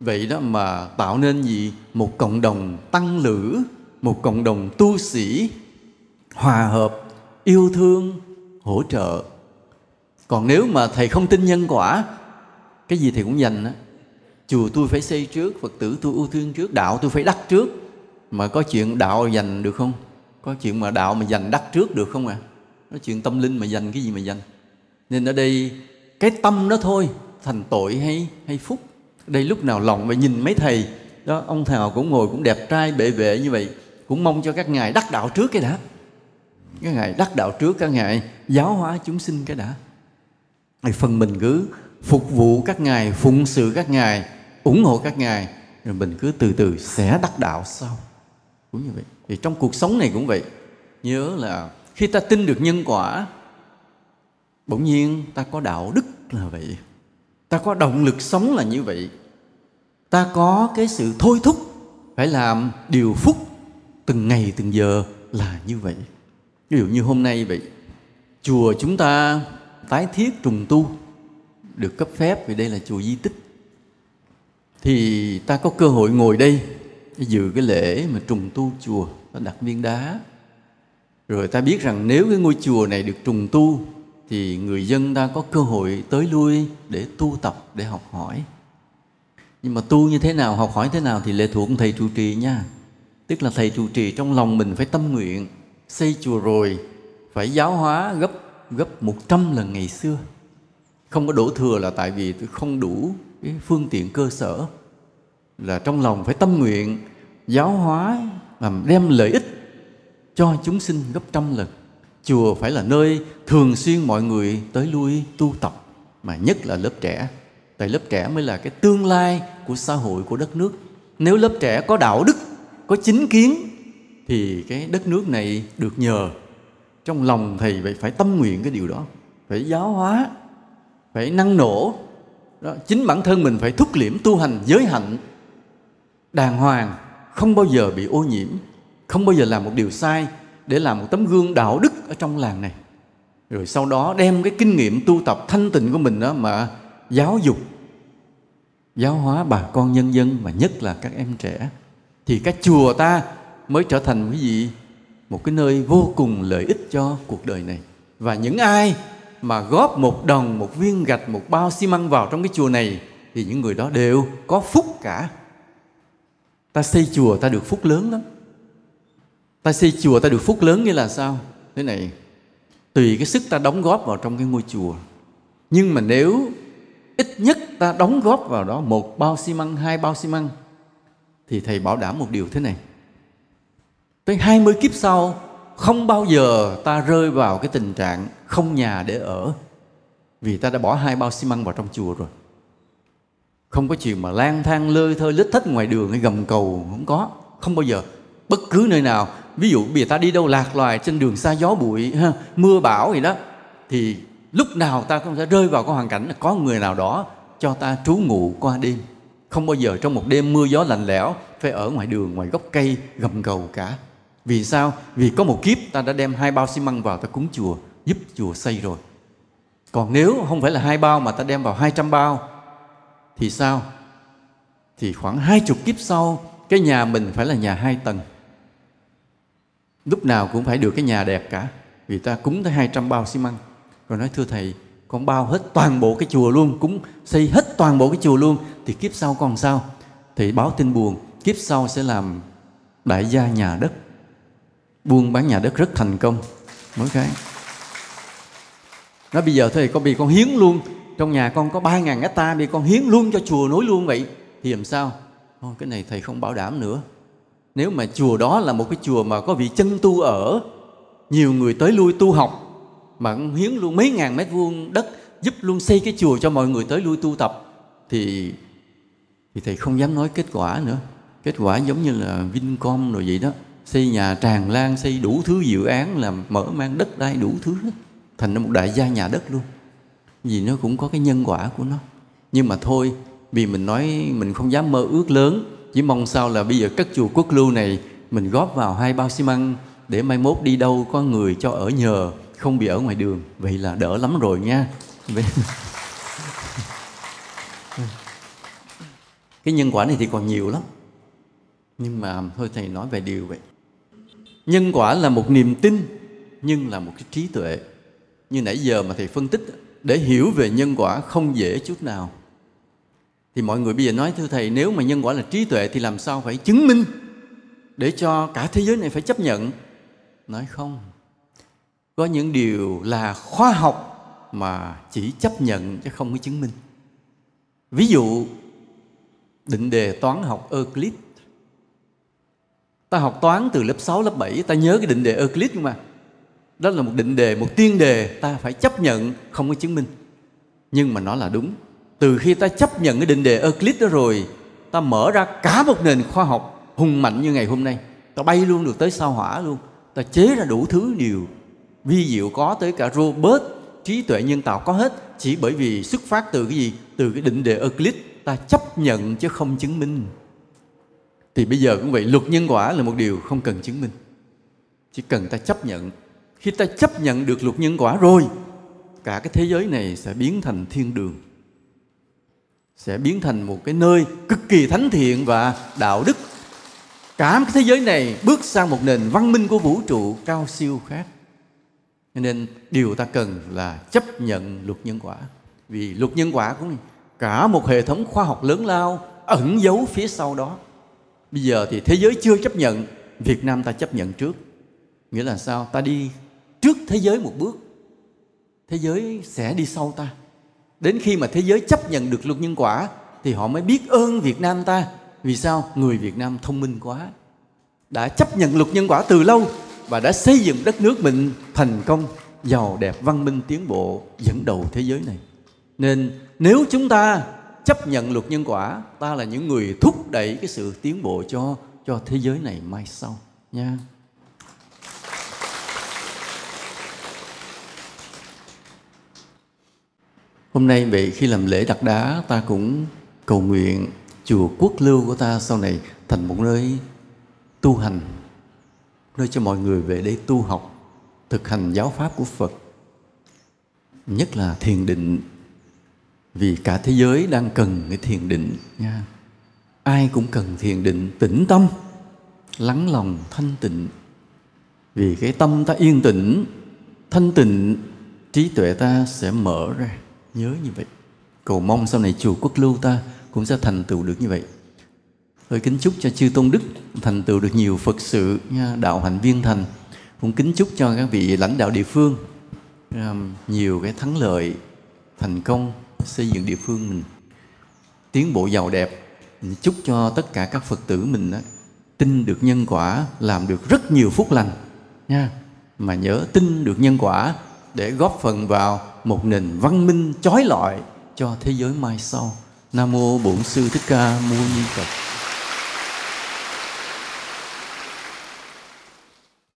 Vậy đó mà tạo nên gì? Một cộng đồng tăng lữ, một cộng đồng tu sĩ, hòa hợp, yêu thương, hỗ trợ. Còn nếu mà thầy không tin nhân quả, cái gì thầy cũng dành á. Chùa tôi phải xây trước, phật tử tôi ưu thương trước, đạo tôi phải đắc trước. Mà có chuyện đạo dành được không? Có chuyện mà đạo mà dành đắc trước được không à nói chuyện tâm linh mà dành cái gì mà dành? Nên ở đây cái tâm đó thôi, thành tội hay hay phúc. Đây lúc nào lòng mà nhìn mấy thầy, đó, ông thào cũng ngồi cũng đẹp trai bệ vệ như vậy, cũng mong cho các ngài đắc đạo trước cái đã. Các ngài đắc đạo trước các ngài, giáo hóa chúng sinh cái đã. Thì phần mình cứ phục vụ các ngài, phụng sự các ngài, ủng hộ các ngài, rồi mình cứ từ từ sẽ đắc đạo sau cũng như vậy. Thì trong cuộc sống này cũng vậy. Nhớ là khi ta tin được nhân quả, bỗng nhiên ta có đạo đức là vậy. Ta có động lực sống là như vậy. Ta có cái sự thôi thúc, phải làm điều phúc từng ngày từng giờ là như vậy. Ví dụ như hôm nay vậy, chùa chúng ta tái thiết trùng tu, được cấp phép vì đây là chùa di tích. Thì ta có cơ hội ngồi đây dự cái lễ mà trùng tu chùa, nó đặt viên đá. Rồi ta biết rằng nếu cái ngôi chùa này được trùng tu, thì người dân ta có cơ hội tới lui để tu tập, để học hỏi. Nhưng mà tu như thế nào, học hỏi thế nào thì lệ thuộc thầy trụ trì nha. Tức là thầy trụ trì trong lòng mình phải tâm nguyện, xây chùa rồi phải giáo hóa gấp gấp 100 lần ngày xưa. Không có đổ thừa là tại vì tôi không đủ cái phương tiện cơ sở là trong lòng phải tâm nguyện giáo hóa làm đem lợi ích cho chúng sinh gấp trăm lần. Chùa phải là nơi thường xuyên mọi người tới lui tu tập mà nhất là lớp trẻ. Tại lớp trẻ mới là cái tương lai của xã hội của đất nước. Nếu lớp trẻ có đạo đức có chính kiến thì cái đất nước này được nhờ. Trong lòng thầy vậy phải tâm nguyện cái điều đó phải giáo hóa phải năng nổ. Đó, chính bản thân mình phải thúc liễm tu hành giới hạnh đàng hoàng, không bao giờ bị ô nhiễm, không bao giờ làm một điều sai để làm một tấm gương đạo đức ở trong làng này. Rồi sau đó đem cái kinh nghiệm tu tập thanh tịnh của mình đó mà giáo dục, giáo hóa bà con nhân dân và nhất là các em trẻ, thì cái chùa ta mới trở thành cái gì? Một cái nơi vô cùng lợi ích cho cuộc đời này. Và những ai mà góp một đồng, một viên gạch, một bao xi măng vào trong cái chùa này, thì những người đó đều có phúc cả ta xây chùa ta được phúc lớn lắm. Ta xây chùa ta được phúc lớn như là sao? Thế này, tùy cái sức ta đóng góp vào trong cái ngôi chùa. Nhưng mà nếu ít nhất ta đóng góp vào đó một bao xi măng, hai bao xi măng, thì thầy bảo đảm một điều thế này. Tới 20 kiếp sau, không bao giờ ta rơi vào cái tình trạng không nhà để ở, vì ta đã bỏ hai bao xi măng vào trong chùa rồi không có chuyện mà lang thang lơi thơi lít thích ngoài đường hay gầm cầu không có. Không bao giờ. Bất cứ nơi nào ví dụ bây giờ ta đi đâu lạc loài trên đường xa gió bụi ha, mưa bão gì đó thì lúc nào ta cũng sẽ rơi vào cái hoàn cảnh là có người nào đó cho ta trú ngụ qua đêm. Không bao giờ trong một đêm mưa gió lạnh lẽo phải ở ngoài đường ngoài gốc cây gầm cầu cả. Vì sao? Vì có một kiếp ta đã đem hai bao xi măng vào ta cúng chùa giúp chùa xây rồi. Còn nếu không phải là hai bao mà ta đem vào hai trăm bao thì sao? Thì khoảng hai chục kiếp sau, cái nhà mình phải là nhà hai tầng. Lúc nào cũng phải được cái nhà đẹp cả, vì ta cúng tới 200 bao xi măng. Rồi nói, thưa thầy, con bao hết toàn bộ cái chùa luôn, cúng, xây hết toàn bộ cái chùa luôn, thì kiếp sau còn sao? Thì báo tin buồn, kiếp sau sẽ làm đại gia nhà đất. Buôn bán nhà đất rất thành công. Mỗi cái. Nó bây giờ thầy con bị con hiến luôn trong nhà con có ba ngàn hecta bị con hiến luôn cho chùa nối luôn vậy. Thì làm sao? Ô, cái này thầy không bảo đảm nữa. Nếu mà chùa đó là một cái chùa mà có vị chân tu ở nhiều người tới lui tu học mà hiến luôn mấy ngàn mét vuông đất giúp luôn xây cái chùa cho mọi người tới lui tu tập thì thì thầy không dám nói kết quả nữa. Kết quả giống như là Vincom rồi vậy đó. Xây nhà tràn lan xây đủ thứ dự án làm mở mang đất đai đủ thứ hết. Thành ra một đại gia nhà đất luôn vì nó cũng có cái nhân quả của nó. Nhưng mà thôi, vì mình nói mình không dám mơ ước lớn, chỉ mong sao là bây giờ cất chùa quốc lưu này mình góp vào hai bao xi măng để mai mốt đi đâu có người cho ở nhờ, không bị ở ngoài đường. Vậy là đỡ lắm rồi nha. Cái nhân quả này thì còn nhiều lắm. Nhưng mà thôi thầy nói về điều vậy. Nhân quả là một niềm tin, nhưng là một cái trí tuệ. Như nãy giờ mà thầy phân tích để hiểu về nhân quả không dễ chút nào. Thì mọi người bây giờ nói thưa thầy nếu mà nhân quả là trí tuệ thì làm sao phải chứng minh để cho cả thế giới này phải chấp nhận? Nói không. Có những điều là khoa học mà chỉ chấp nhận chứ không có chứng minh. Ví dụ định đề toán học Euclid. Ta học toán từ lớp 6, lớp 7 ta nhớ cái định đề Euclid mà đó là một định đề, một tiên đề ta phải chấp nhận không có chứng minh. Nhưng mà nó là đúng. Từ khi ta chấp nhận cái định đề Euclid đó rồi, ta mở ra cả một nền khoa học hùng mạnh như ngày hôm nay. Ta bay luôn được tới sao hỏa luôn. Ta chế ra đủ thứ điều vi diệu có tới cả robot trí tuệ nhân tạo có hết. Chỉ bởi vì xuất phát từ cái gì? Từ cái định đề Euclid. Ta chấp nhận chứ không chứng minh. Thì bây giờ cũng vậy, luật nhân quả là một điều không cần chứng minh. Chỉ cần ta chấp nhận khi ta chấp nhận được luật nhân quả rồi, cả cái thế giới này sẽ biến thành thiên đường. Sẽ biến thành một cái nơi cực kỳ thánh thiện và đạo đức. Cả cái thế giới này bước sang một nền văn minh của vũ trụ cao siêu khác. Cho nên điều ta cần là chấp nhận luật nhân quả. Vì luật nhân quả cũng cả một hệ thống khoa học lớn lao ẩn giấu phía sau đó. Bây giờ thì thế giới chưa chấp nhận, việt nam ta chấp nhận trước. Nghĩa là sao? Ta đi trước thế giới một bước, thế giới sẽ đi sau ta. Đến khi mà thế giới chấp nhận được luật nhân quả, thì họ mới biết ơn việt nam ta. Vì sao? Người việt nam thông minh quá, đã chấp nhận luật nhân quả từ lâu và đã xây dựng đất nước mình thành công, giàu đẹp, văn minh, tiến bộ, dẫn đầu thế giới này. Nên nếu chúng ta chấp nhận luật nhân quả, ta là những người thúc đẩy cái sự tiến bộ cho cho thế giới này mai sau nha. Hôm nay vậy khi làm lễ đặt đá ta cũng cầu nguyện chùa quốc lưu của ta sau này thành một nơi tu hành, nơi cho mọi người về đây tu học, thực hành giáo pháp của Phật. Nhất là thiền định, vì cả thế giới đang cần cái thiền định nha. Ai cũng cần thiền định, tĩnh tâm, lắng lòng, thanh tịnh. Vì cái tâm ta yên tĩnh, thanh tịnh, trí tuệ ta sẽ mở ra nhớ như vậy. Cầu mong sau này chùa quốc lưu ta cũng sẽ thành tựu được như vậy. Tôi kính chúc cho chư tôn đức thành tựu được nhiều phật sự nha, đạo hạnh viên thành. Cũng kính chúc cho các vị lãnh đạo địa phương à, nhiều cái thắng lợi thành công xây dựng địa phương mình. Tiến bộ giàu đẹp. Chúc cho tất cả các phật tử mình đó, tin được nhân quả làm được rất nhiều phúc lành nha. Mà nhớ tin được nhân quả để góp phần vào một nền văn minh chói lọi cho thế giới mai sau. Nam mô Bổn sư Thích Ca Mâu Ni Phật.